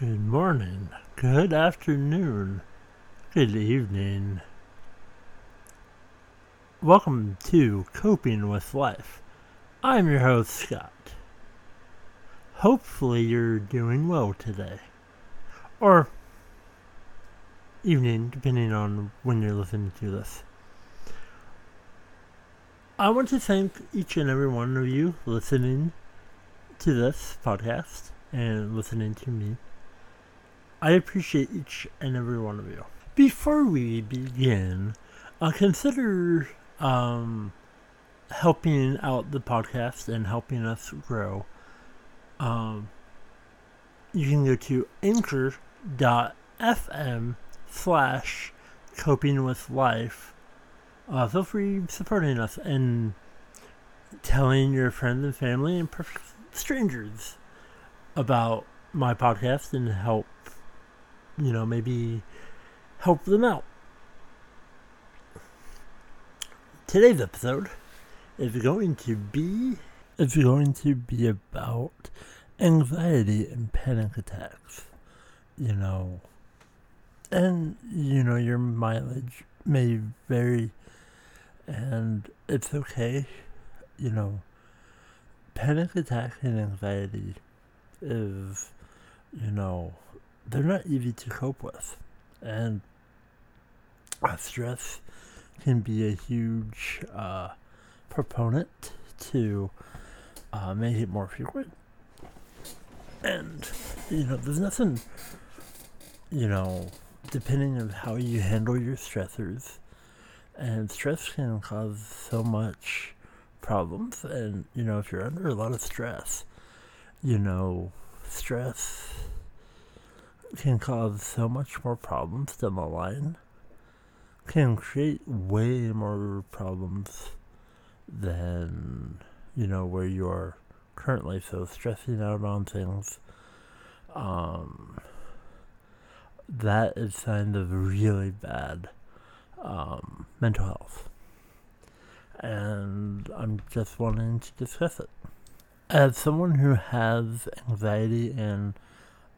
Good morning, good afternoon, good evening. Welcome to Coping with Life. I'm your host, Scott. Hopefully, you're doing well today. Or evening, depending on when you're listening to this. I want to thank each and every one of you listening to this podcast and listening to me. I appreciate each and every one of you. Before we begin, uh, consider um, helping out the podcast and helping us grow. Um, you can go to anchor.fm slash coping with life. Uh, feel free supporting us and telling your friends and family and strangers about my podcast and help, you know, maybe help them out. Today's episode is going to be is going to be about anxiety and panic attacks. You know, and you know your mileage may vary, and it's okay. You know, panic attack and anxiety is, you know, they're not easy to cope with. And uh, stress can be a huge uh, proponent to uh, make it more frequent. And, you know, there's nothing, you know, depending on how you handle your stressors. And stress can cause so much problems. And, you know, if you're under a lot of stress, you know, stress can cause so much more problems down the line, can create way more problems than, you know, where you are currently. So, stressing out on things, um, that is sign of really bad um, mental health and I'm just wanting to discuss it. As someone who has anxiety and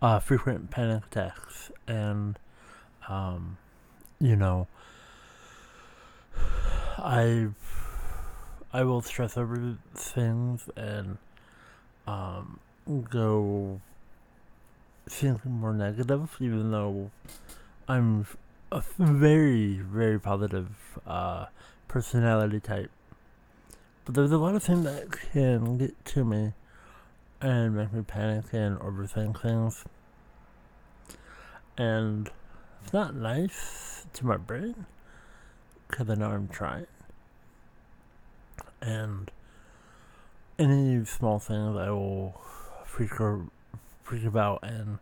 uh, frequent panic attacks, and um, you know, I I will stress over things and um, go feeling more negative, even though I'm a very very positive uh, personality type. But there's a lot of things that can get to me and make me panic and overthink things. And it's not nice to my brain because I know I'm trying. And any small things I will freak or freak about and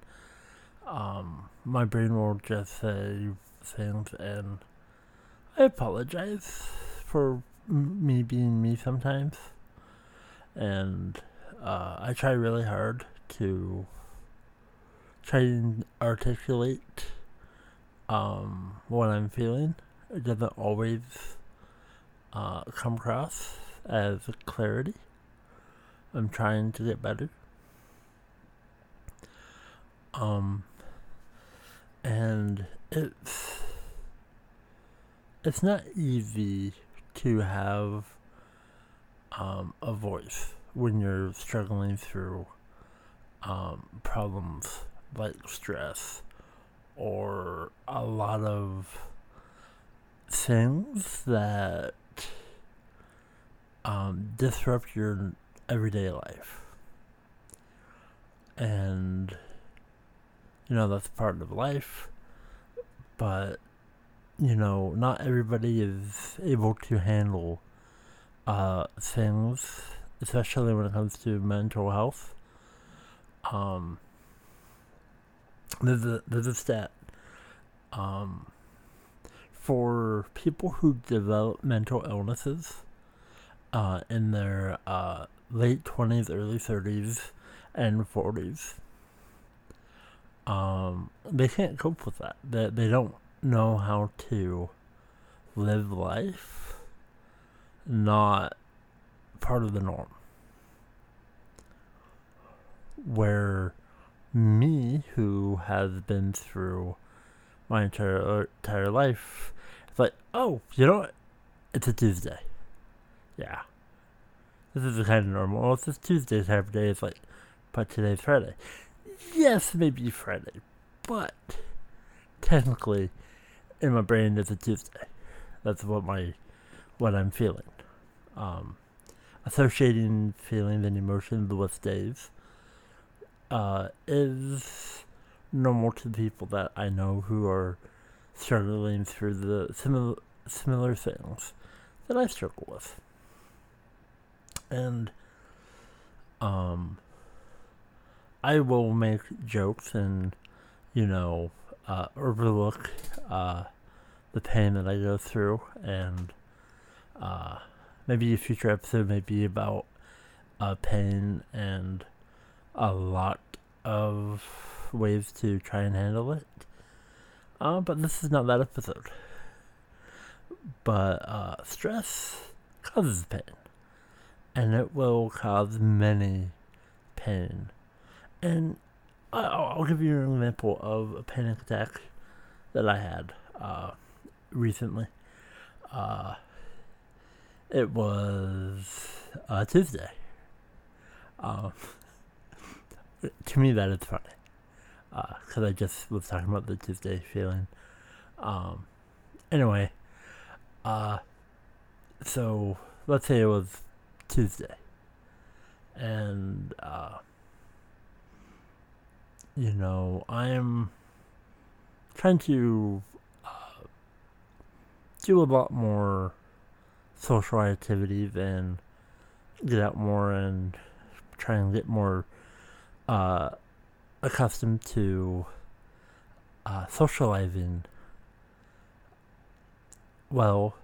um, my brain will just say things and I apologize for me being me sometimes. And uh, I try really hard to try and articulate um, what I'm feeling. It doesn't always uh, come across as clarity. I'm trying to get better. Um, and it's it's not easy to have um, a voice when you're struggling through um, problems like stress or a lot of things that um, disrupt your everyday life. And, you know, that's part of life, but you know, not everybody is able to handle uh, things, especially when it comes to mental health. Um, there's a there's a stat. Um, for people who develop mental illnesses uh, in their uh, late twenties, early thirties, and forties, um, they can't cope with that. They they don't know how to live life not part of the norm. Where me, who has been through my entire entire life. It's like, oh, you know what? It's a Tuesday. Yeah. This is kind of normal. Well, it's just Tuesday type of day. It's like, but today's Friday. Yes, maybe Friday, but technically, in my brain, it's a Tuesday. That's what my, what I'm feeling. Um, associating feelings and emotions with days uh, is normal to the people that I know who are struggling through the similar similar things that I struggle with. And um I will make jokes and you know uh, overlook uh, the pain that I go through and uh, maybe a future episode may be about uh, pain and a lot of ways to try and handle it. Uh, but this is not that episode. But uh, stress causes pain, and it will cause many pain. And I'll give you an example of a panic attack that I had uh, recently. Uh, it was uh, Tuesday. Um, to me, that is funny. Because uh, I just was talking about the Tuesday feeling. Um, anyway, uh, so let's say it was Tuesday. And, uh, you know, I'm trying to uh, do a lot more social activity and get out more and try and get more uh, accustomed to uh, socializing well.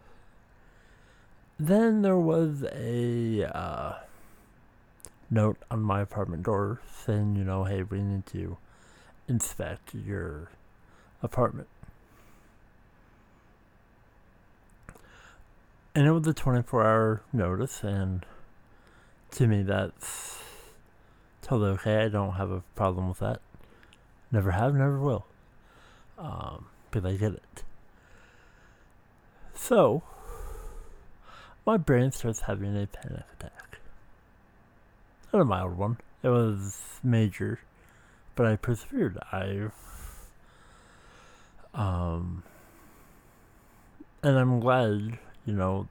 Then there was a uh, note on my apartment door saying, you know, hey, we need to inspect your apartment. And it was a 24 hour notice, and to me, that's totally okay. I don't have a problem with that. Never have, never will. Um, but I get it. So, my brain starts having a panic attack. Not a mild one. It was major, but I persevered. I, um, and I'm glad, you know,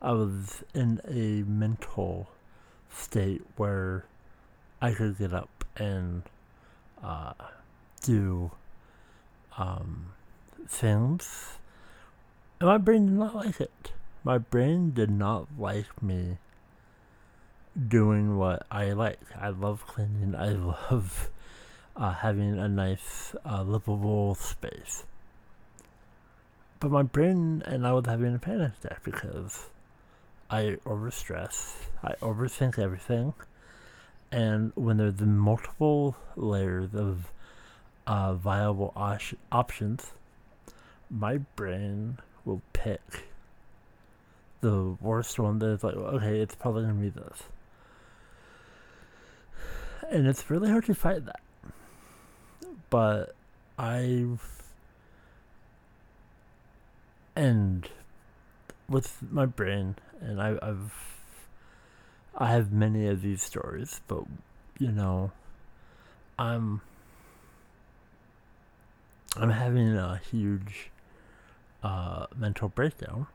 I was in a mental state where I could get up and uh, do um, things. And my brain did not like it. My brain did not like me doing what I like. I love cleaning. I love uh, having a nice, uh, livable space. But my brain and I was having a panic attack because I overstress. I overthink everything. And when there's multiple layers of uh, viable os- options, my brain will pick the worst one that's like, okay, it's probably to be this. And it's really hard to fight that. But I've. And with my brain, and I, I've I have many of these stories, but you know, I'm I'm having a huge uh, mental breakdown,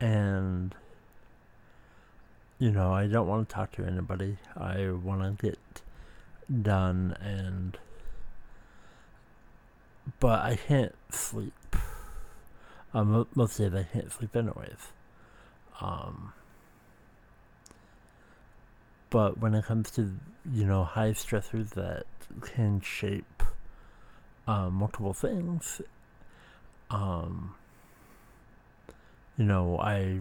and you know, I don't want to talk to anybody. I want to get done, and but I can't sleep. Um, most days I can't sleep anyways. Um, but when it comes to, you know, high stressors that can shape uh, multiple things, um, you know, I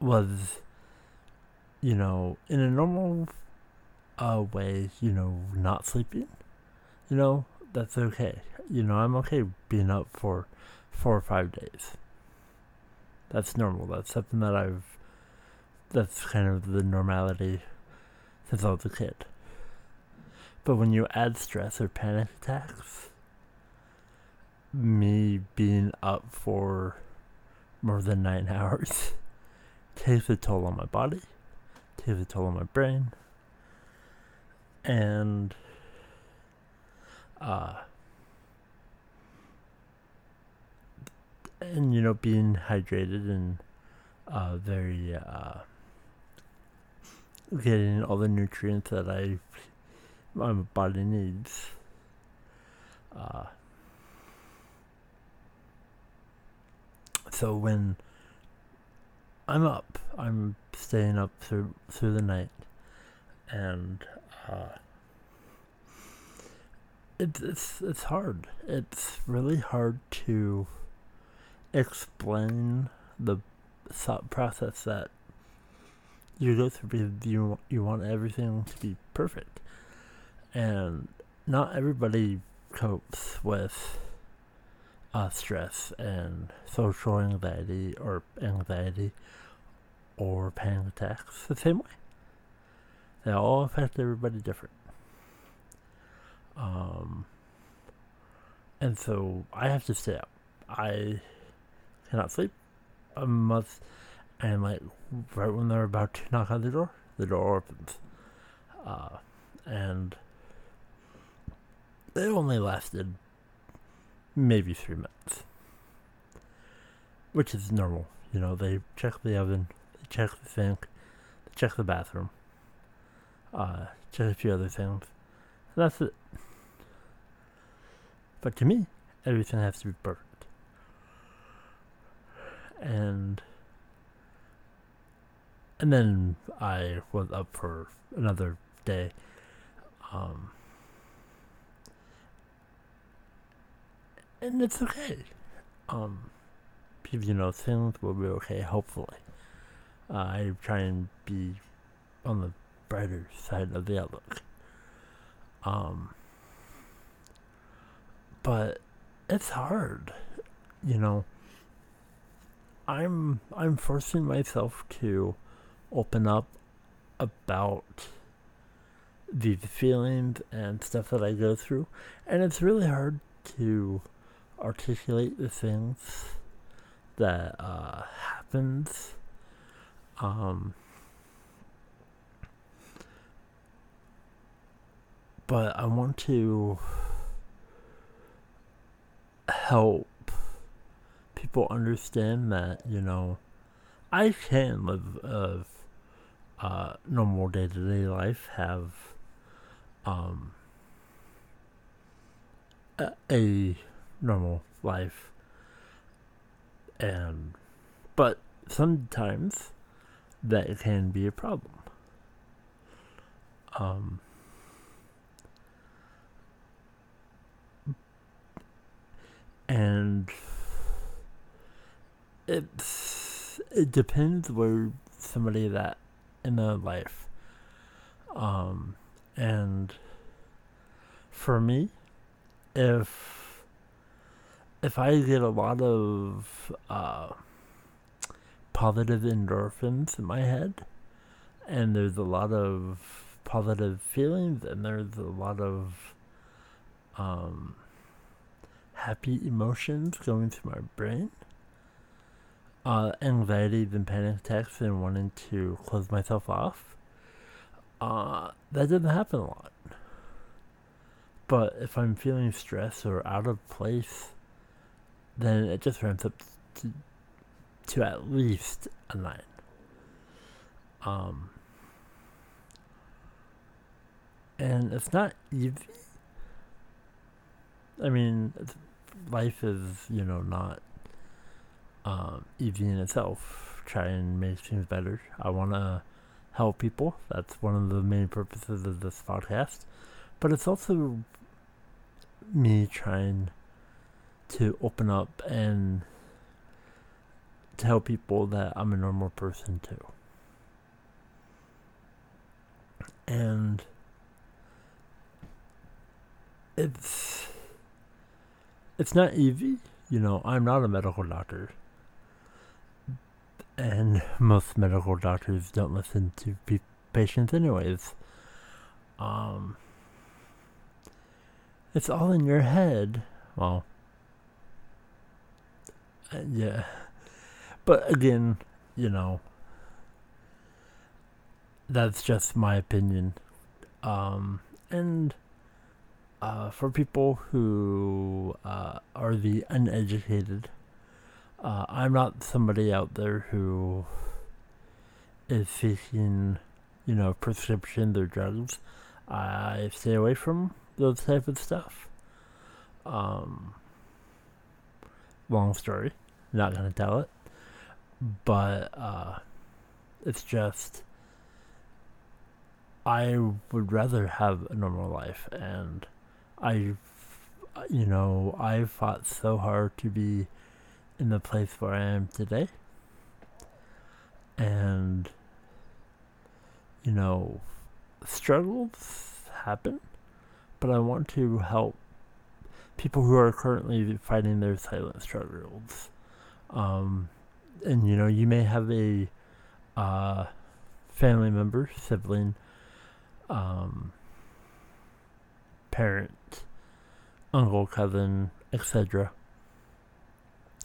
was, you know, in a normal uh, way, you know, not sleeping, you know, that's okay. You know, I'm okay being up for four or five days. That's normal. That's something that I've that's kind of the normality since I was a kid. But when you add stress or panic attacks, me being up for more than nine hours takes a toll on my body, takes a toll on my brain, and uh, and you know being hydrated and uh, very uh, getting all the nutrients that I my body needs. Uh, so when I'm up, I'm staying up through through the night, and uh, it's it's it's hard. It's really hard to explain the thought process that you go through because you you want everything to be perfect, and not everybody copes with uh, stress and social anxiety or anxiety or panic attacks the same way. They all affect everybody different. Um, and so I have to stay up. I cannot sleep. I must, and like right when they're about to knock on the door, the door opens. Uh, and it only lasted maybe three minutes, which is normal. You know, they check the oven, they check the sink, they check the bathroom, uh, check a few other things. And that's it. But to me, everything has to be perfect. And and then I was up for another day. Um, and it's okay. Um, you know, things will be okay, hopefully. Uh, I try and be on the brighter side of the outlook. Um, but it's hard, you know. I'm I'm forcing myself to open up about these feelings and stuff that I go through, and it's really hard to articulate the things that uh, happens. Um, but I want to help people understand that you know I can live a uh, normal day to day life, have um, a, a normal life, and but sometimes that can be a problem. Um, and it's it depends where somebody that in their life um and for me if if i get a lot of uh positive endorphins in my head and there's a lot of positive feelings and there's a lot of um happy emotions going through my brain. Uh, anxiety and panic attacks and wanting to close myself off. Uh, that doesn't happen a lot. But if I'm feeling stressed or out of place, then it just ramps up to, to at least a nine. Um, and it's not easy. I mean, life is, you know, not um, in itself. Try and make things better. I want to help people. That's one of the main purposes of this podcast. But it's also me trying to open up and tell people that I'm a normal person too. And it's it's not easy. You know, I'm not a medical doctor. And most medical doctors don't listen to pe- patients, anyways. Um, it's all in your head. Well, uh, yeah. But again, you know, that's just my opinion. Um, and uh, for people who uh, are the uneducated, uh, I'm not somebody out there who is seeking, you know, prescriptions or drugs. I stay away from those type of stuff. Um, long story, not gonna tell it, but uh, it's just I would rather have a normal life, and I, you know, I fought so hard to be in the place where I am today, and you know, struggles happen, but I want to help people who are currently fighting their silent struggles. Um, and you know, you may have a uh, family member, sibling, um, parent, uncle, cousin, etc.,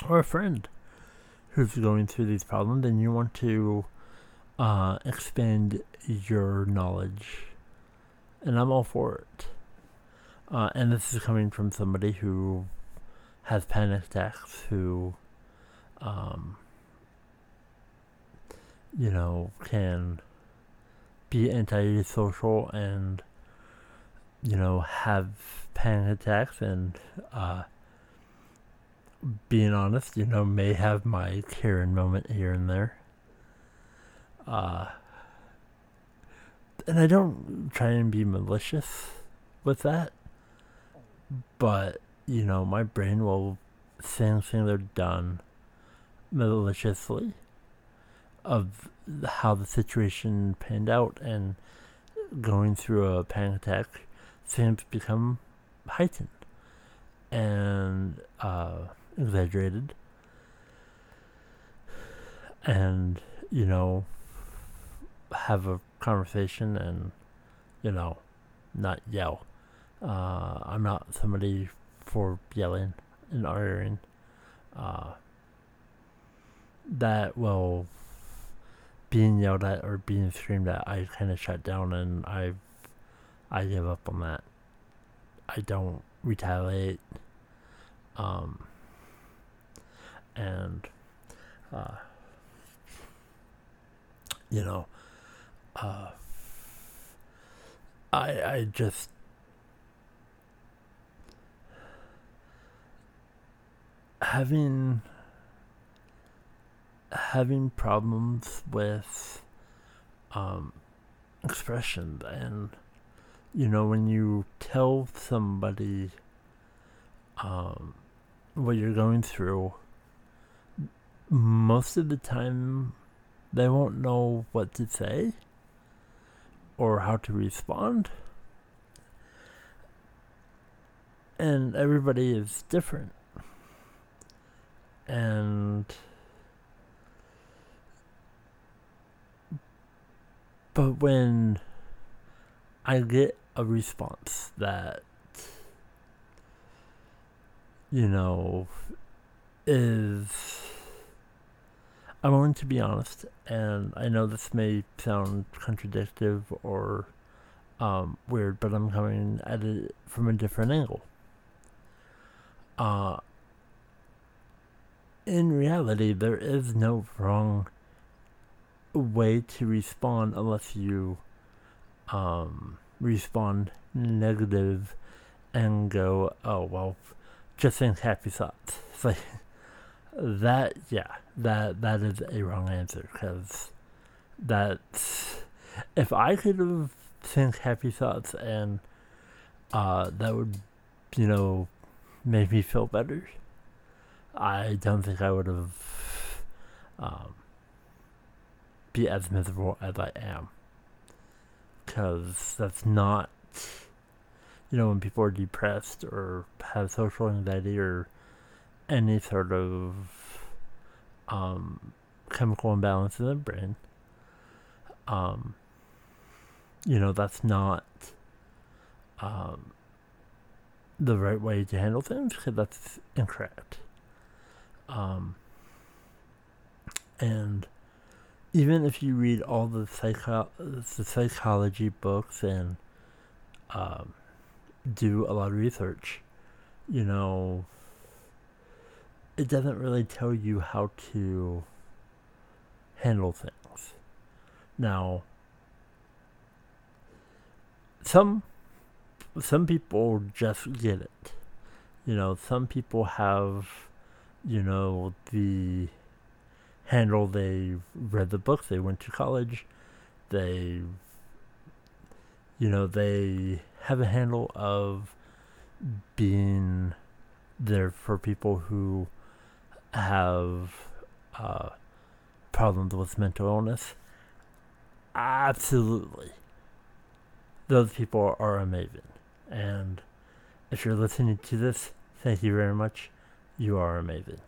or a friend who's going through these problems, and you want to uh, expand your knowledge. And I'm all for it. Uh, and this is coming from somebody who has panic attacks, who, um, you know, can be antisocial and, you know, have panic attacks and, uh, being honest, you know, may have my Karen moment here and there. Uh, and I don't try and be malicious with that but you know my brain will think they're done maliciously of how the situation panned out and going through a panic attack things become heightened and uh, exaggerated and you know have a conversation and you know not yell uh, I'm not somebody for yelling and arguing. Uh, that will being yelled at or being screamed at, I kind of shut down and I I give up on that. I don't retaliate. Um, and uh, you know, uh, I I just having having problems with um, expression and you know when you tell somebody um, what you're going through most of the time they won't know what to say or how to respond. And everybody is different. And but when I get a response that you know is I'm going to be honest, and I know this may sound contradictory or um, weird, but I'm coming at it from a different angle. Uh, in reality, there is no wrong way to respond unless you um, respond negative and go, oh, well, just think happy thoughts. It's like, that, yeah, that that is a wrong answer because that's, if I could have think happy thoughts and uh, that would, you know, make me feel better I don't think I would have um, be as miserable as I am. Because that's not, you know, when people are depressed or have social anxiety or any sort of um, chemical imbalance in the brain, um, you know, that's not um, the right way to handle things because that's incorrect. Um, and even if you read all the psycho- the psychology books and um, do a lot of research, you know, it doesn't really tell you how to handle things. Now, some some people just get it. You know, some people have, you know, the handle they read the book, they went to college, they you know, they have a handle of being there for people who have uh, problems with mental illness. Absolutely. Those people are amazing. And if you're listening to this, thank you very much. You are amazing.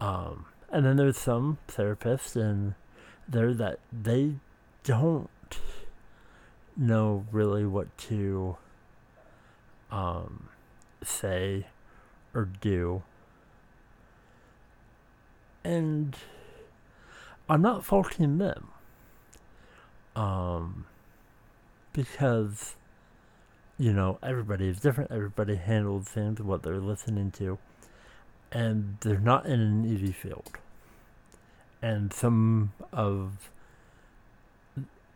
Um, and then there's some therapists and there that they don't know really what to um, say or do. And I'm not faulting them. Um, because, you know, everybody is different. Everybody handles things, what they're listening to. And they're not in an easy field. And some of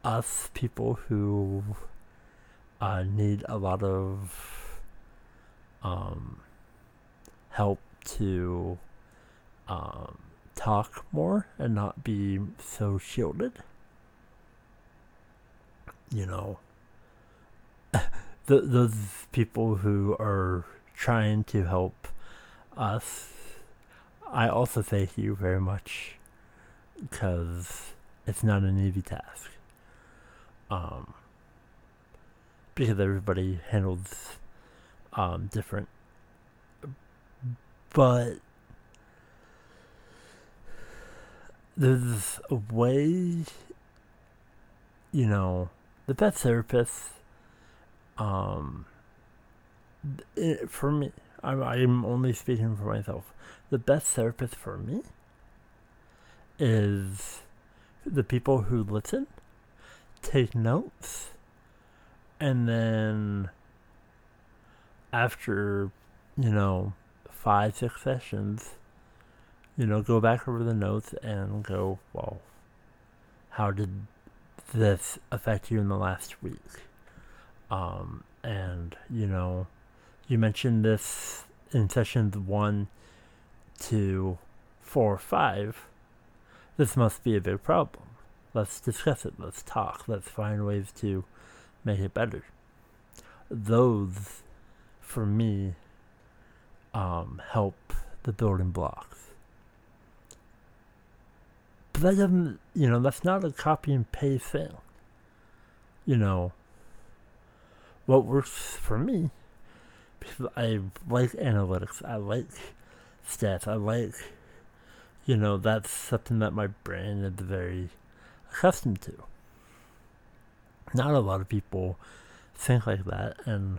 us people who uh, need a lot of um, help to um, talk more and not be so shielded. You know, the, those people who are trying to help us, I also thank you very much because it's not an easy task um, because everybody handles um, different. But there's a way, you know, the best therapist, um, it, for me, I'm, I'm only speaking for myself. The best therapist for me is the people who listen take notes and then after you know five six sessions you know go back over the notes and go well how did this affect you in the last week um, and you know you mentioned this in sessions one two four five this must be a big problem Let's discuss it. Let's talk. Let's find ways to make it better. Those, for me, um, help the building blocks. That doesn't, you know, that's not a copy and paste thing. You know, what works for me, because I like analytics, I like stats, I like, you know, that's something that my brain is very accustomed to. Not a lot of people think like that, and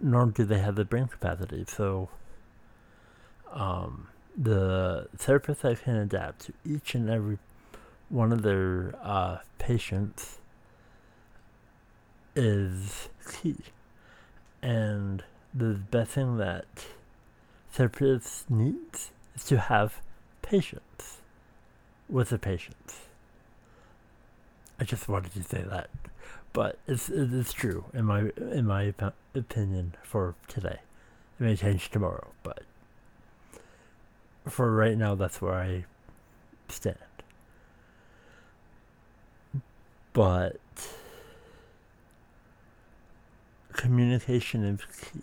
nor do they have the brain capacity. So, um, the therapist that can adapt to each and every one of their uh, patients is key. And the best thing that therapists needs is to have patience with the patients. I just wanted to say that, but it's it's true in my in my opinion for today. It may change tomorrow, but for right now, that's where I stand. But communication is key.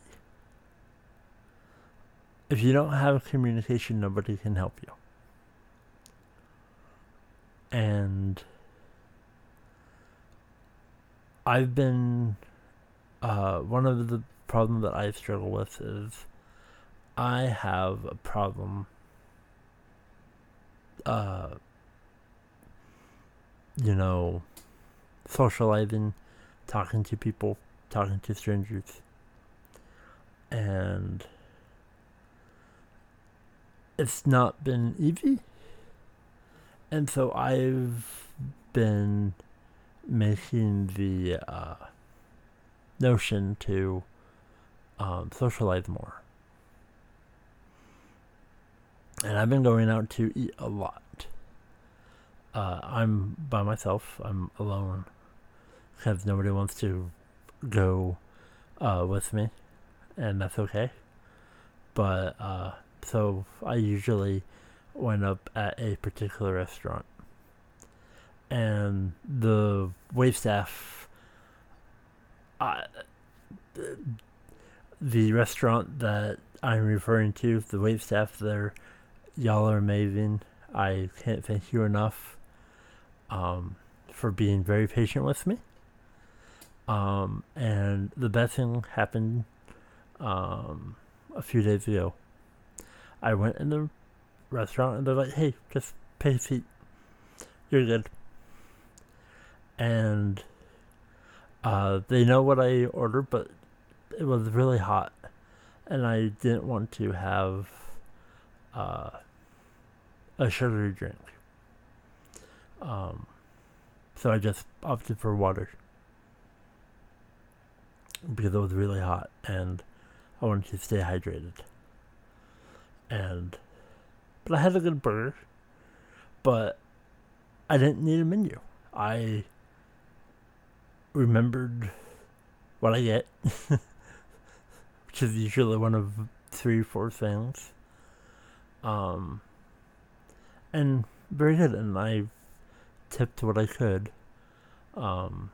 If you don't have communication, nobody can help you. And I've been uh, one of the problems that I struggle with is I have a problem uh, you know socializing talking to people talking to strangers and it's not been easy. And so I've been making the uh, notion to um, socialize more. And I've been going out to eat a lot. Uh, I'm by myself. I'm alone because nobody wants to go uh, with me, and that's okay. But uh, so I usually wind up at a particular restaurant, and the wait staff. Uh, the restaurant that I'm referring to, the wait staff there, y'all are amazing. I can't thank you enough um, for being very patient with me. Um, and the best thing happened um, a few days ago. I went in the restaurant and they're like, hey, just pay a seat. You're good. And uh, they know what I ordered, but it was really hot. And I didn't want to have uh, a sugary drink. Um, so I just opted for water because it was really hot and I wanted to stay hydrated. And but I had a good burger, but I didn't need a menu. I remembered what I get, which is usually one of three, four things. Um, and very good, and I tipped what I could. Um,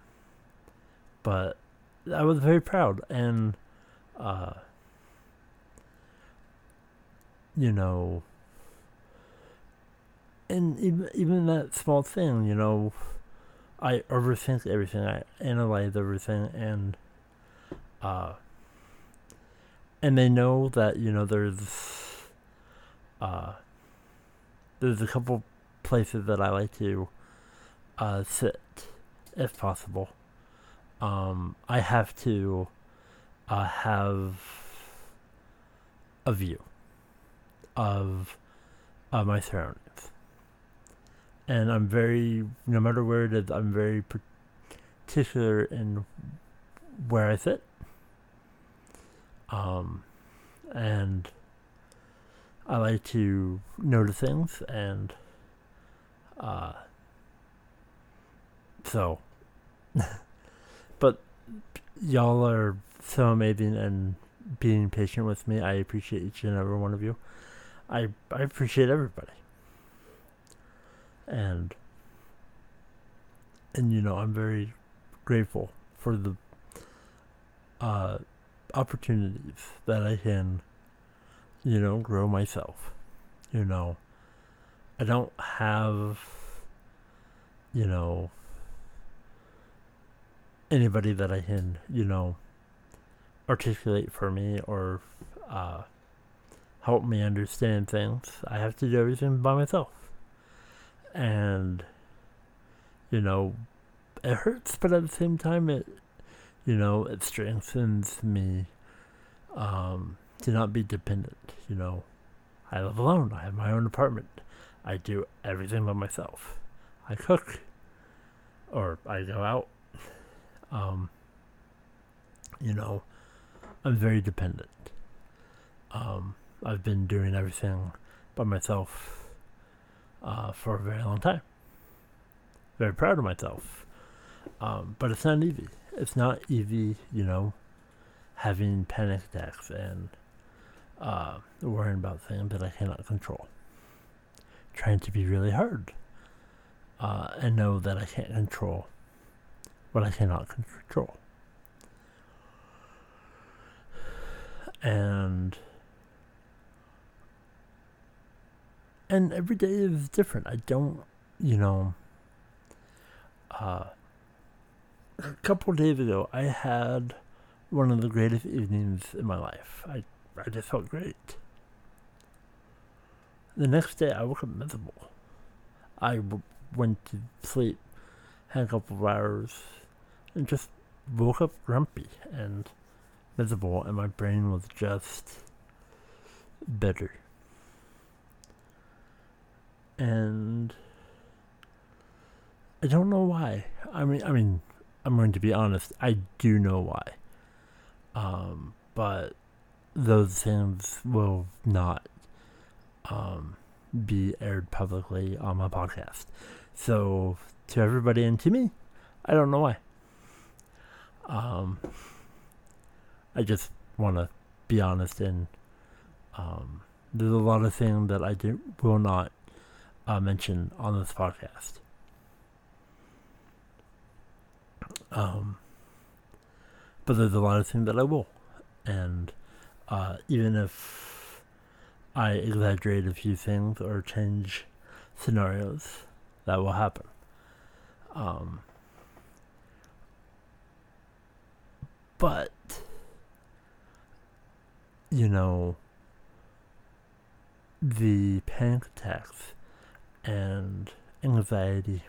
but I was very proud, and uh, you know, and even even that small thing, you know, I overthink everything, I analyze everything, and uh, and they know that you know there's uh, there's a couple places that I like to uh, sit if possible um, I have to uh, have a view of uh, my surroundings. And I'm very, no matter where it is, I'm very particular in where I sit. Um, and I like to notice things, and uh, so But y'all are so amazing and being patient with me. I appreciate each and every one of you. I I appreciate everybody. And and you know, I'm very grateful for the uh, opportunities that I can, you know, grow myself. You know, I don't have, you know, anybody that I can, you know, articulate for me or uh, help me understand things. I have to do everything by myself. And, you know, it hurts, but at the same time, it, you know, it strengthens me um, to not be dependent. You know, I live alone, I have my own apartment, I do everything by myself. I cook, or I go out um, you know, I'm very dependent. Um, I've been doing everything by myself uh, for a very long time. Very proud of myself. Um, but it's not easy. It's not easy, you know, having panic attacks and uh, worrying about things that I cannot control. Trying to be really hard uh, and know that I can't control what I cannot control. And and every day is different. I don't, you know, uh, a couple days ago, I had one of the greatest evenings in my life. I, I just felt great. The next day, I woke up miserable. I w- went to sleep, had a couple of hours, and just woke up grumpy and miserable, and my brain was just bitter. And I don't know why. I mean, I mean, I'm going to be honest. I do know why. Um, but those things will not um, be aired publicly on my podcast. So, to everybody and to me, I don't know why. Um, I just want to be honest and um, there's a lot of things that I do, will not uh, mention on this podcast. Um, but there's a lot of things that I will, and uh, even if I exaggerate a few things or change scenarios, that will happen. Um, but you know the panic attacks and anxiety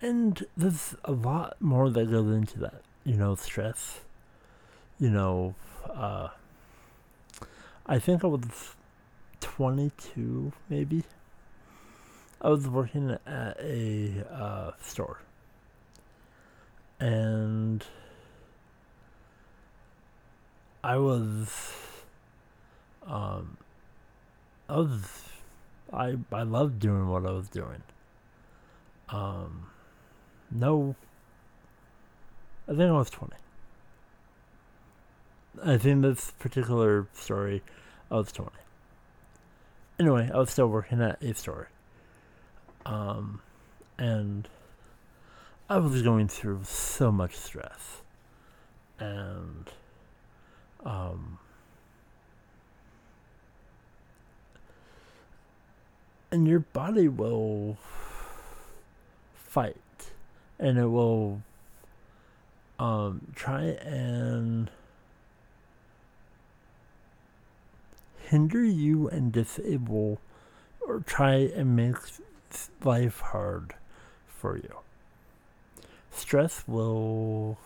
and there's a lot more that goes into that you know stress you know uh, i think i was 22 maybe i was working at a uh, store and i was um i was i i loved doing what i was doing um no. I think I was 20. I think this particular story, I was 20. Anyway, I was still working at a store. Um, and I was going through so much stress. And, um, and your body will fight and it will um, try and hinder you and disable or try and make life hard for you. Stress will,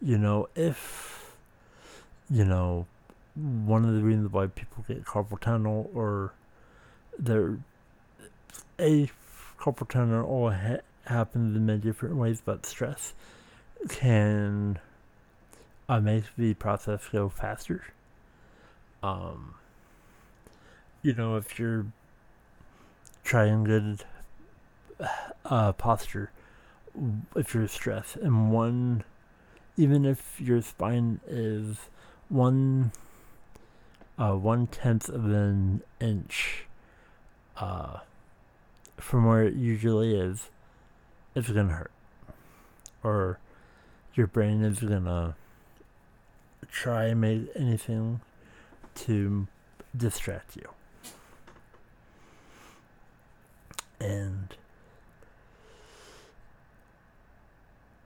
you know, if, you know, one of the reasons why people get carpal tunnel or they're a carpal tunnel or happens in many different ways, but stress can uh, make the process go faster. Um, you know, if you're trying good uh, posture, if you're stressed, and one, even if your spine is one, uh, one tenth of an inch, uh, from where it usually is, it's gonna hurt. Or your brain is gonna try and make anything to distract you. And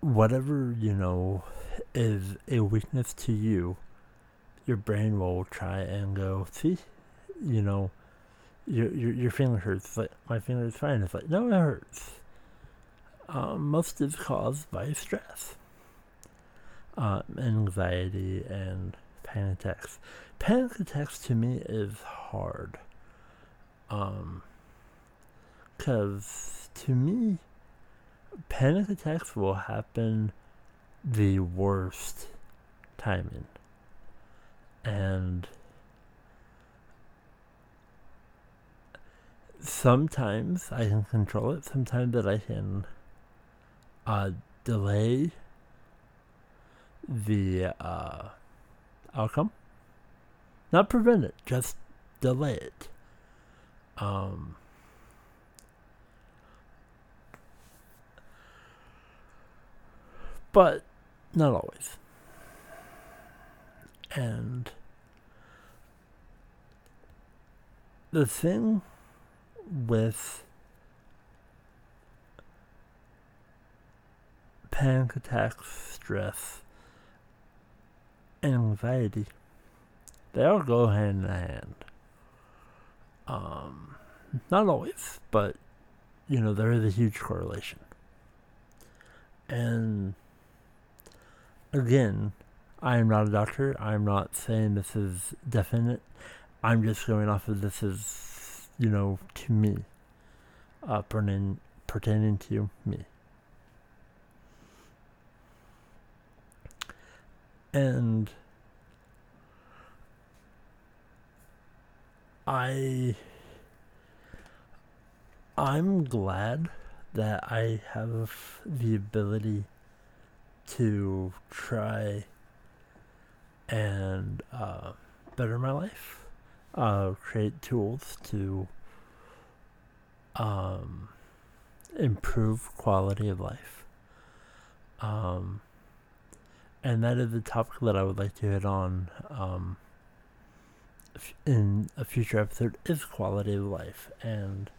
whatever, you know, is a weakness to you, your brain will try and go, see, you know, your your, your finger hurts. Like my finger is fine. It's like no, it hurts um, most is caused by stress, uh, anxiety, and panic attacks. Panic attacks to me is hard. Um, because to me, panic attacks will happen the worst timing. And sometimes I can control it, sometimes that I can uh, delay the uh, outcome. Not prevent it, just delay it. Um, but not always. And the thing with panic attacks, stress, anxiety, they all go hand in hand. Um, not always, but you know, there is a huge correlation. And again, I am not a doctor. I'm not saying this is definite. I'm just going off of this is, you know, to me, uh, pertaining, pertaining to me. And I I'm glad that I have the ability to try and uh, better my life, uh, create tools to um, improve quality of life. Um, and that is the topic that I would like to hit on um, in a future episode is quality of life and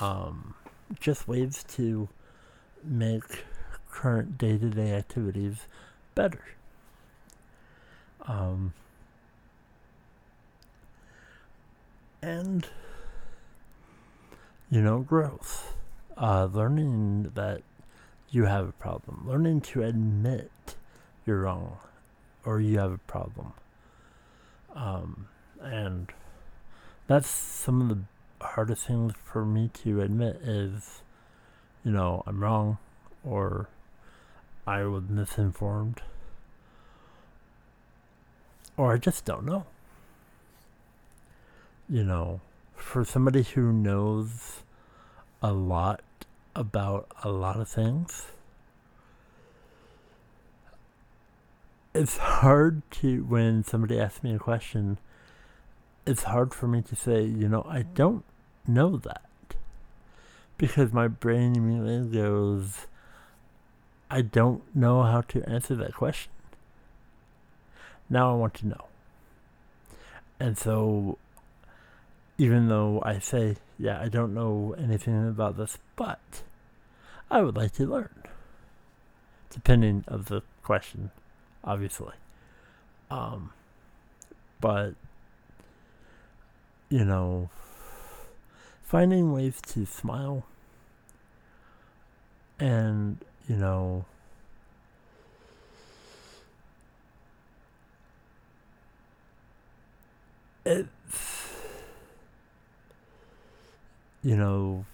um, just ways to make current day-to-day activities better. Um, and you know, growth. Uh, learning that you have a problem. Learning to admit you're wrong or you have a problem. Um, and that's some of the hardest things for me to admit is, you know, I'm wrong or I was misinformed or I just don't know. You know, for somebody who knows a lot about a lot of things, it's hard to when somebody asks me a question it's hard for me to say you know i don't know that. Because my brain immediately goes i don't know how to answer that question. Now i want to know. And so even though i say yeah i don't know anything about this but i would like to learn depending of the question obviously. Um, but, you know, finding ways to smile and, you know, it's, you know,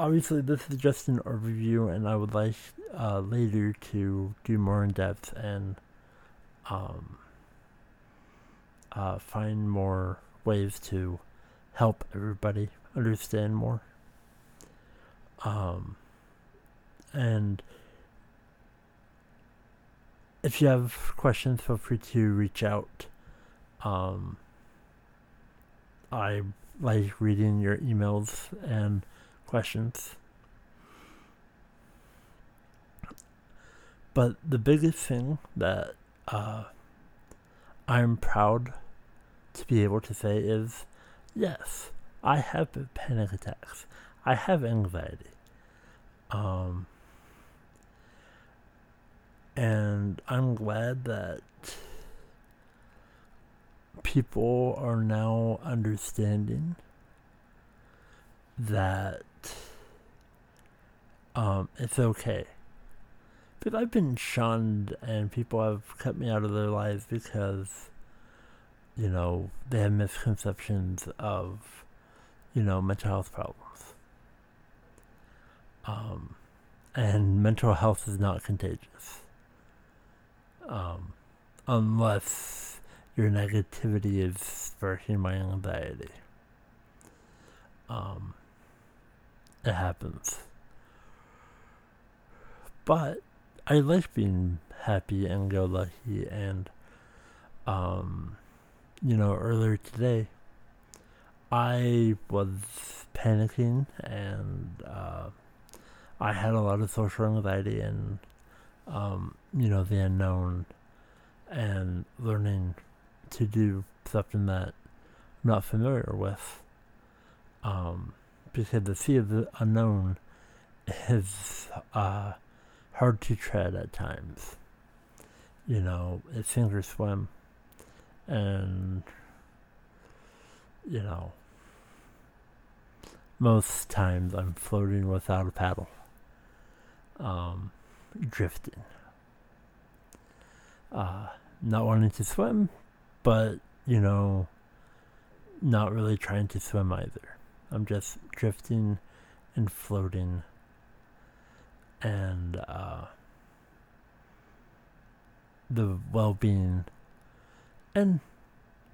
obviously this is just an overview and I would like uh, later to do more in depth and um, uh, find more ways to help everybody understand more. Um, and if you have questions, feel free to reach out. Um, I like reading your emails and questions. But the biggest thing that uh, I'm proud to be able to say is yes, I have panic attacks. I have anxiety. Um, and I'm glad that people are now understanding that um, it's okay because I've been shunned and people have cut me out of their lives because, you know, they have misconceptions of, you know, mental health problems. Um, and mental health is not contagious. Um, unless your negativity is sparking my anxiety. Um, it happens. But I like being happy and go lucky and um you know earlier today I was panicking and uh, I had a lot of social anxiety and um, you know the unknown and learning to do something that I'm not familiar with um, because the fear of the unknown is uh, hard to tread at times. You know, it's sink or swim. And, you know, most times I'm floating without a paddle, um, drifting. uh, not wanting to swim, but, you know, not really trying to swim either. I'm just drifting and floating and uh, the well being. And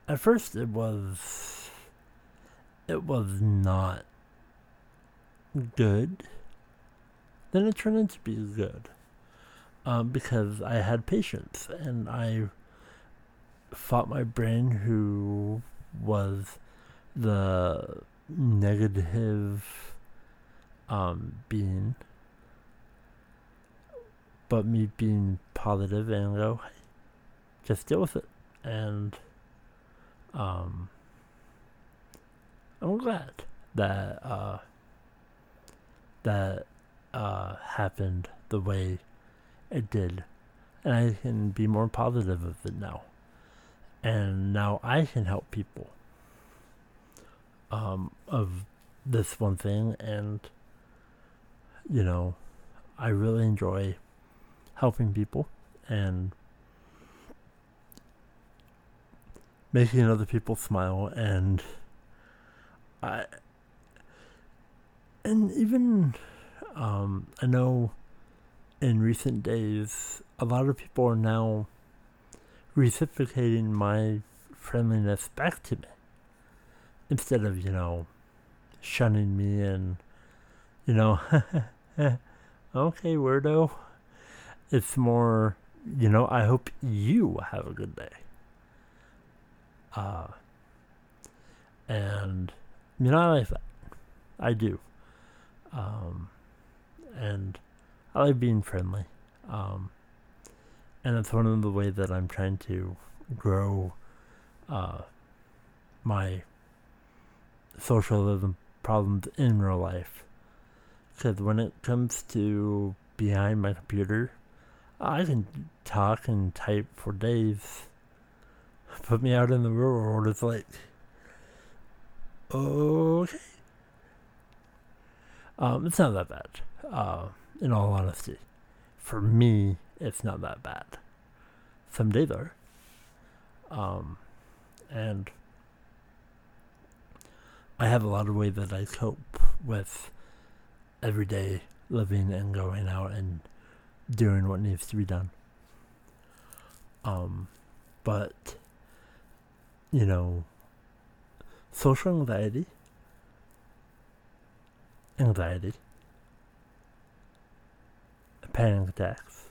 at first it was it was not good. Then it turned into be good. Um, because I had patience and I fought my brain who was the negative um, being but me being positive and go, hey, just deal with it. And um, I'm glad that uh, that uh, happened the way it did, and I can be more positive of it now. And now I can help people um, of this one thing, and you know, I really enjoy helping people and making other people smile and I and even um, I know in recent days a lot of people are now reciprocating my friendliness back to me instead of you know shunning me and you know okay weirdo it's more, you know, I hope you have a good day. Uh, and, you know, I like that. I do. Um, and I like being friendly. Um, and it's one of the ways that I'm trying to grow uh, my socialism problems in real life. Because when it comes to behind my computer, I can talk and type for days. Put me out in the real world, it's like, okay. Um, it's not that bad, uh, in all honesty. For me, it's not that bad. Days are. Um, and I have a lot of ways that I cope with everyday living and going out and doing what needs to be done. Um, but, you know, social anxiety, anxiety, panic attacks,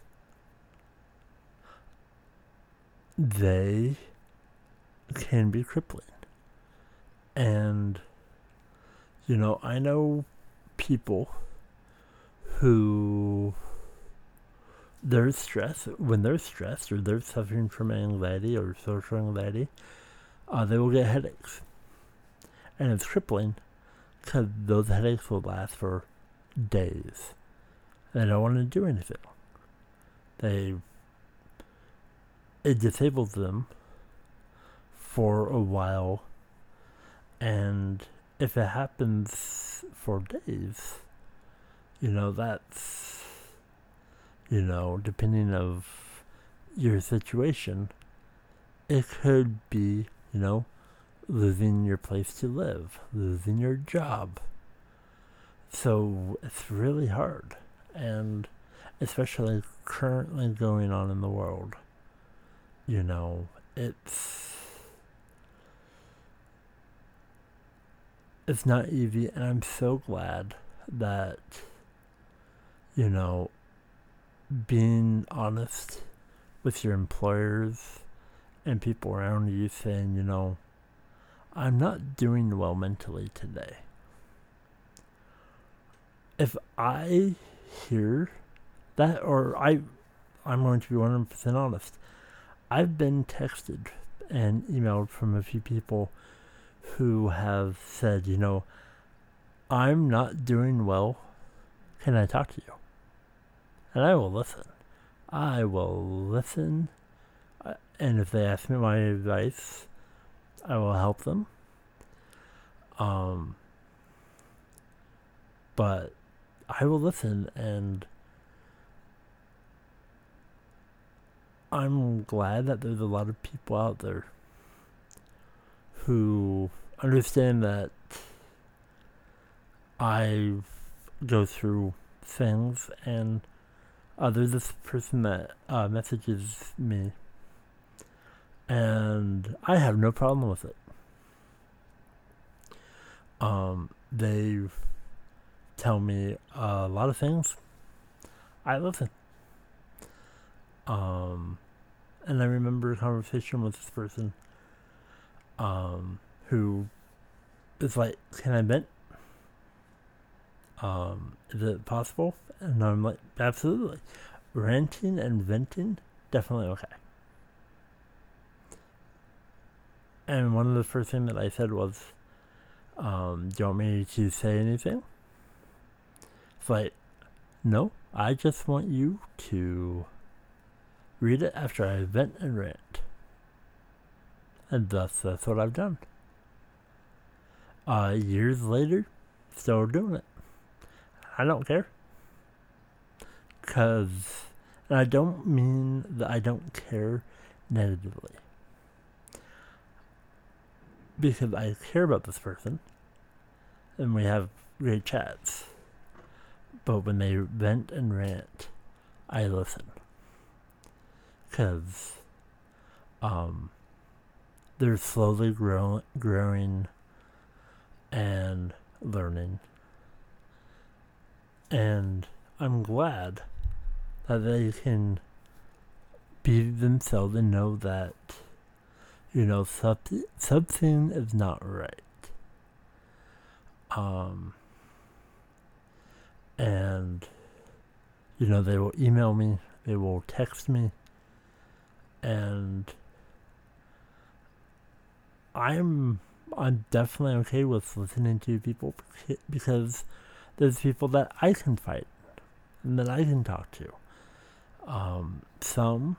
they can be crippling. And, you know, I know people who they're stressed when they're stressed or they're suffering from anxiety or social anxiety, uh, they will get headaches, and it's crippling because those headaches will last for days. They don't want to do anything. They it disables them for a while, and if it happens for days, you know that's you know, depending of your situation, it could be, you know, losing your place to live, losing your job. So it's really hard. And especially currently going on in the world, you know, it's it's not easy and I'm so glad that you know being honest with your employers and people around you saying, you know, I'm not doing well mentally today. If I hear that, or I, I'm going to be 100% honest, I've been texted and emailed from a few people who have said, you know, I'm not doing well. Can I talk to you? And I will listen. I will listen, uh, and if they ask me my advice, I will help them. Um, but I will listen, and I'm glad that there's a lot of people out there who understand that I go through things and there's this person that uh, messages me and I have no problem with it. Um, they tell me a lot of things. I listen. Um, and I remember a conversation with this person um, who is like, Can I vent? Um, is it possible? And I'm like, Absolutely. Ranting and venting, definitely okay. And one of the first things that I said was, um, Do you want me to say anything? It's like, No, I just want you to read it after I vent and rant. And thus, that's what I've done. Uh, years later, still doing it. I don't care. Because, and I don't mean that I don't care negatively. Because I care about this person, and we have great chats. But when they vent and rant, I listen because um, they're slowly grow- growing and learning. And I'm glad that they can be themselves and know that, you know, something, something is not right. Um, and, you know, they will email me, they will text me and I'm I'm definitely okay with listening to people because there's people that I can fight and that I can talk to. Um, some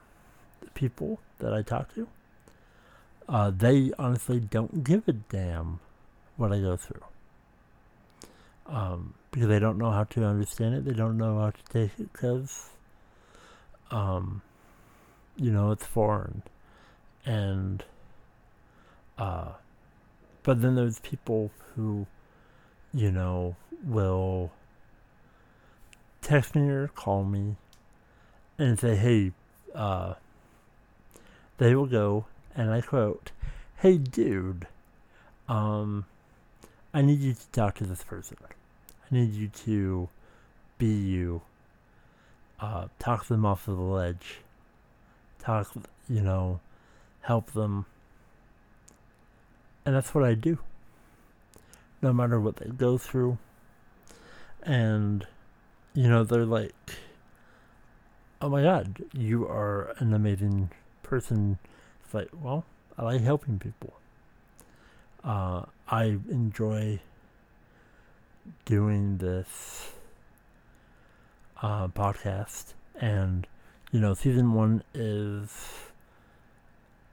people that I talk to, uh, they honestly don't give a damn what I go through. Um, because they don't know how to understand it, they don't know how to take it because um, you know, it's foreign. And, uh, but then there's people who, you know, will text me or call me and say, hey, uh, they will go, and I quote, hey, dude, um, I need you to talk to this person. I need you to be you. Uh, talk them off of the ledge talk, you know, help them. And that's what I do. No matter what they go through. And, you know, they're like, oh my god, you are an amazing person. It's like, well, I like helping people. Uh, I enjoy doing this uh, podcast and you know, season one is,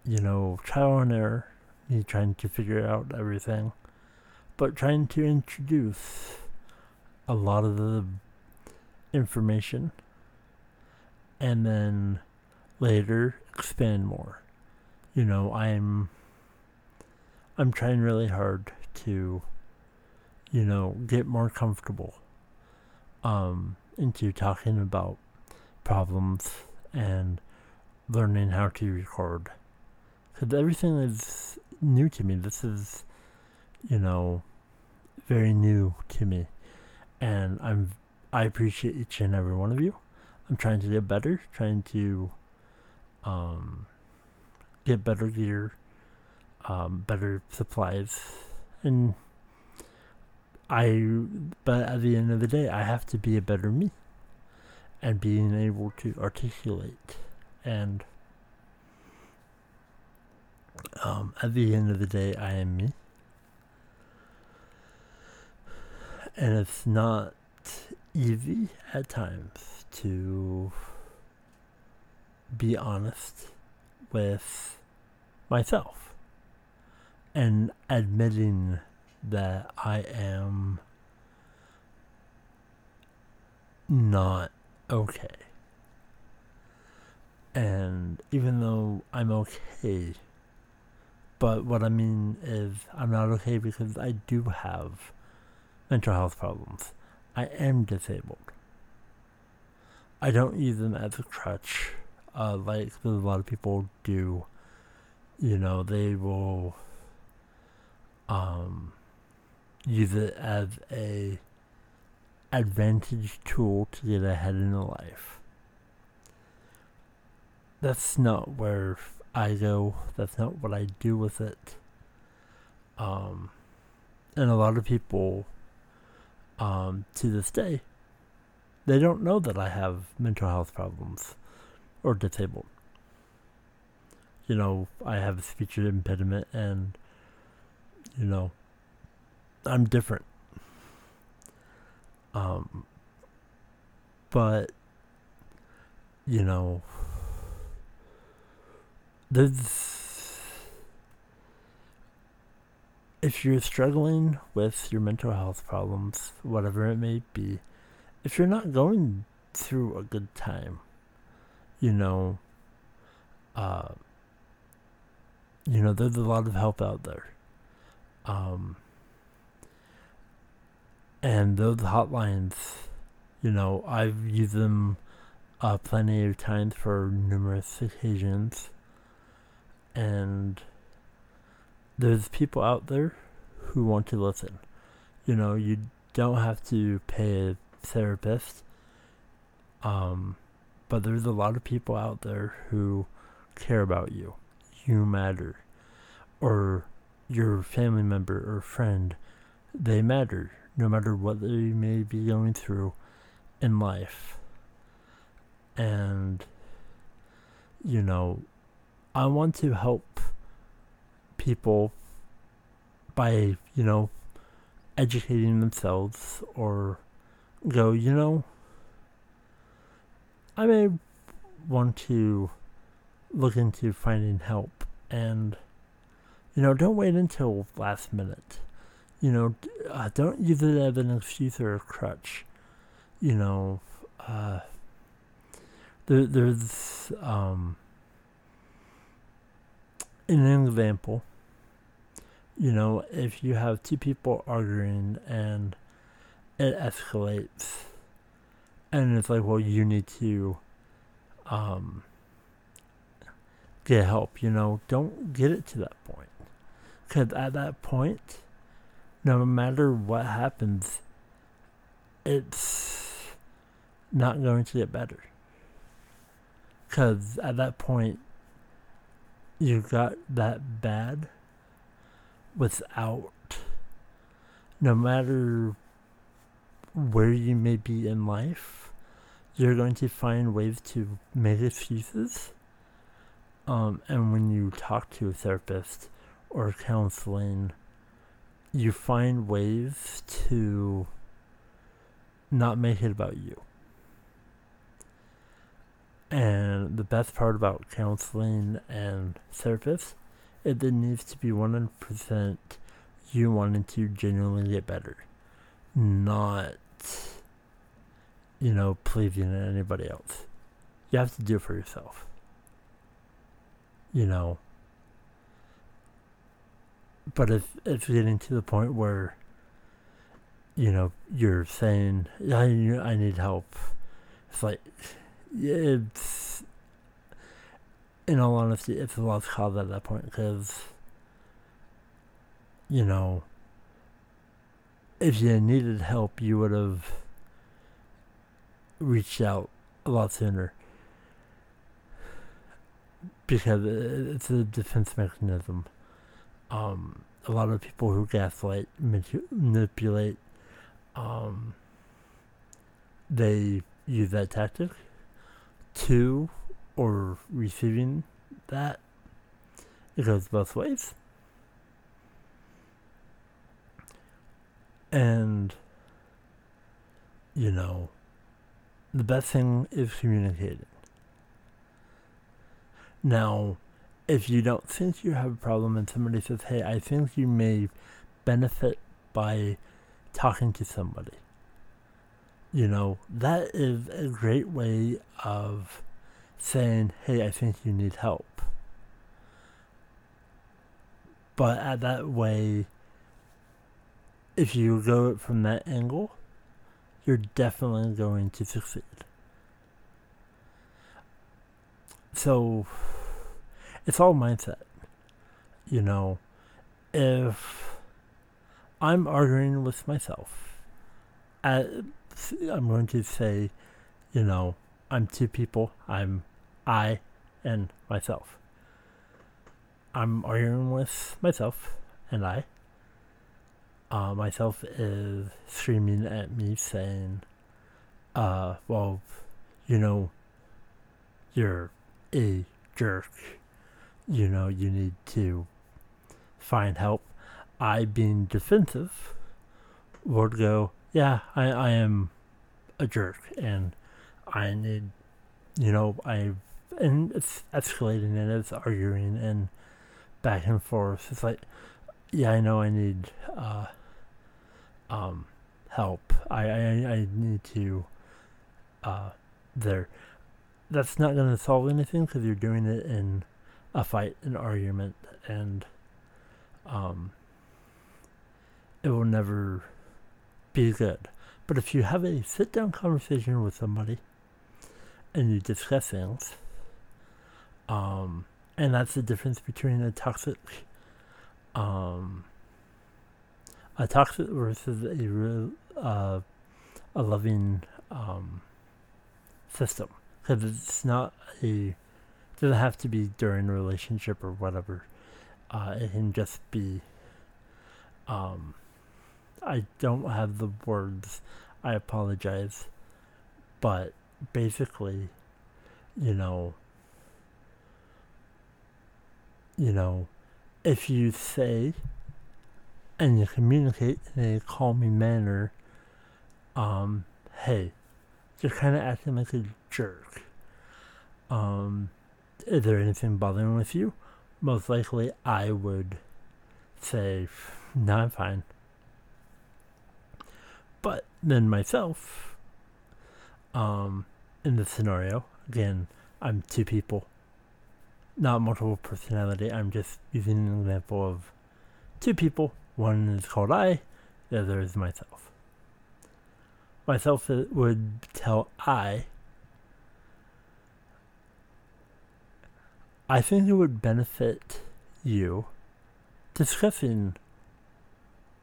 you know, trial and error, me trying to figure out everything, but trying to introduce a lot of the information and then later expand more. You know, I'm I'm trying really hard to you know, get more comfortable um into talking about problems and learning how to record. Because everything is new to me. This is, you know, very new to me. And I'm I appreciate each and every one of you. I'm trying to get better, trying to um, get better gear, um, better supplies, and I. But at the end of the day, I have to be a better me and being able to articulate and um, at the end of the day i am me and it's not easy at times to be honest with myself and admitting that I am not okay. And even though I'm okay, but what I mean is I'm not okay because I do have mental health problems. I am disabled. I don't use them as a crutch, uh, like a lot of people do. You know, they will um, use it as a advantage tool to get ahead in life. That's not where I go. That's not what I do with it. Um, and a lot of people, um, to this day, they don't know that I have mental health problems or disabled. You know, I have a speech impediment and, you know, I'm different. Um, but, you know, there's, if you're struggling with your mental health problems, whatever it may be, if you're not going through a good time, you know, uh, you know, there's a lot of help out there. Um, and those hotlines, you know, I've used them uh, plenty of times for numerous occasions. And there's people out there who want to listen. You know, you don't have to pay a therapist. Um, but there's a lot of people out there who care about you. You matter. Or your family member or friend, they matter no matter what they may be going through in life. And, you know, I want to help people by, you know, educating themselves or go, you know, I may want to look into finding help and, you know, don't wait until last minute. You know, uh, don't use it as an excuse or a crutch. You know, uh, there, there's um, an example. You know, if you have two people arguing and it escalates and it's like well you need to um get help you know don't get it to that point. Because at that point no matter what happens it's not going to get better. Because at that point you got that bad without no matter where you may be in life, you're going to find ways to make excuses. Um, and when you talk to a therapist or counseling, you find ways to not make it about you. And the best part about counseling and therapists is it needs to be 100% you wanting to genuinely get better, not you know, pleasing anybody else. You have to do it for yourself. You know. But if it's getting to the point where, you know, you're saying, I, I need help, it's like, it's, in all honesty, it's a lost cause at that point because, you know, if you needed help, you would have reached out a lot sooner because it's a defense mechanism. Um, a lot of people who gaslight, manipulate, um, they use that tactic to or receiving that. It goes both ways. And, you know, the best thing is communicating. Now, if you don't think you have a problem and somebody says, hey, I think you may benefit by talking to somebody, you know, that is a great way of saying, hey, I think you need help. But at that way, if you go it from that angle, you're definitely going to succeed. So, it's all mindset. You know, if I'm arguing with myself, I, I'm going to say, you know, I'm two people. I'm I and myself. I'm arguing with myself and I. Uh, myself is screaming at me saying, uh, well, you know, you're a jerk. You know, you need to find help. I, being defensive, would go, yeah, I, I am a jerk and I need, you know, I, and it's escalating and it's arguing and back and forth. It's like, yeah, I know I need, uh, um, help. I, I, I need to, uh, there. That's not going to solve anything because you're doing it in a fight, an argument, and, um, it will never be good. But if you have a sit down conversation with somebody and you discuss things, um, and that's the difference between a toxic, um, a toxic versus a real, uh, a loving um, system. Because it's not a, doesn't have to be during a relationship or whatever. Uh, it can just be, um, I don't have the words. I apologize. But basically, you know, you know, if you say and you communicate in a calming manner, um, hey, you're kind of acting like a jerk. Um, is there anything bothering with you? Most likely, I would say, no, I'm fine. But then myself, um, in this scenario, again, I'm two people, not multiple personality. I'm just using an example of two people. One is called I, the other is myself. Myself would tell I, I think it would benefit you discussing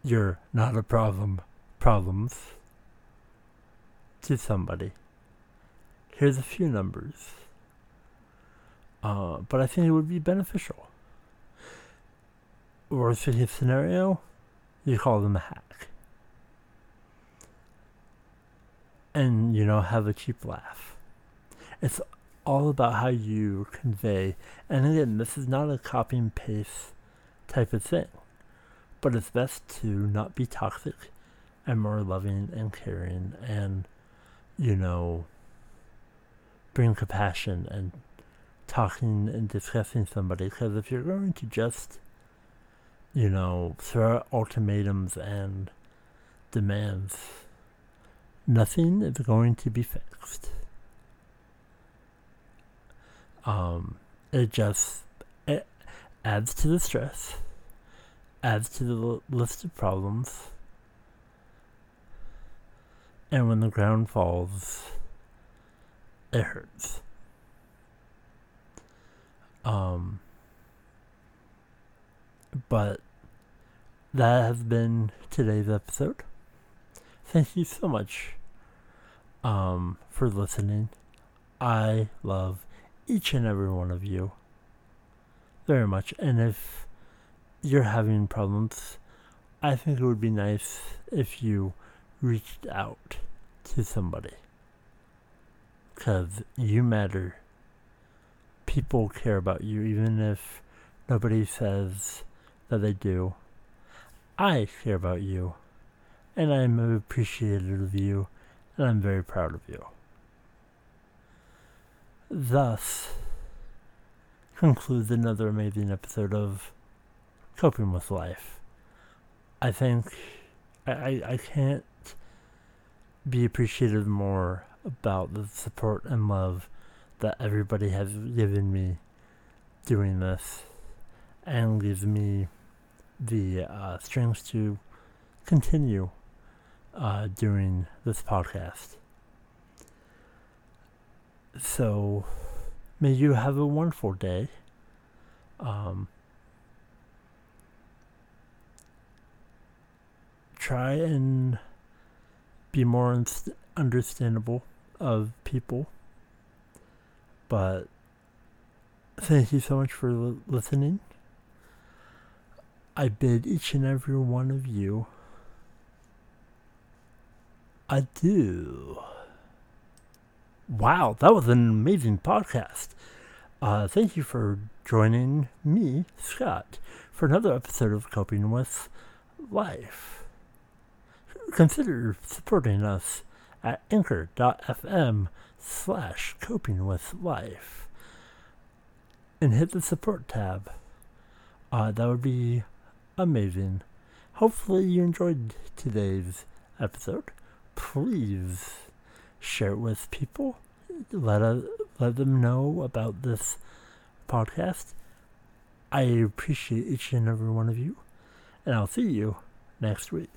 your not a problem problems to somebody. Here's a few numbers. Uh, but I think it would be beneficial. Worst case scenario, you call them a hack. And, you know, have a cheap laugh. It's all about how you convey. And again, this is not a copy and paste type of thing. But it's best to not be toxic and more loving and caring and, you know, bring compassion and talking and discussing somebody. Because if you're going to just, you know, throw ultimatums and demands, nothing is going to be fixed. Um, it just it adds to the stress, adds to the list of problems, and when the ground falls, it hurts. Um, but that has been today's episode. Thank you so much um, for listening. I love each and every one of you very much. And if you're having problems, I think it would be nice if you reached out to somebody. Because you matter. People care about you, even if nobody says that they do. I care about you. And I'm appreciative of you. And I'm very proud of you. Thus concludes another amazing episode of Coping with Life. I think I, I, I can't be appreciative more about the support and love that everybody has given me doing this and gives me the uh, strength to continue uh, doing this podcast. So, may you have a wonderful day. Um, try and be more understandable of people. But thank you so much for l- listening. I bid each and every one of you adieu. Wow, that was an amazing podcast. Uh, thank you for joining me, Scott, for another episode of Coping with Life. Consider supporting us at anchor.fm slash coping with life and hit the support tab. Uh, that would be amazing. Hopefully, you enjoyed today's episode. Please share it with people. Let us, let them know about this podcast. I appreciate each and every one of you, and I'll see you next week.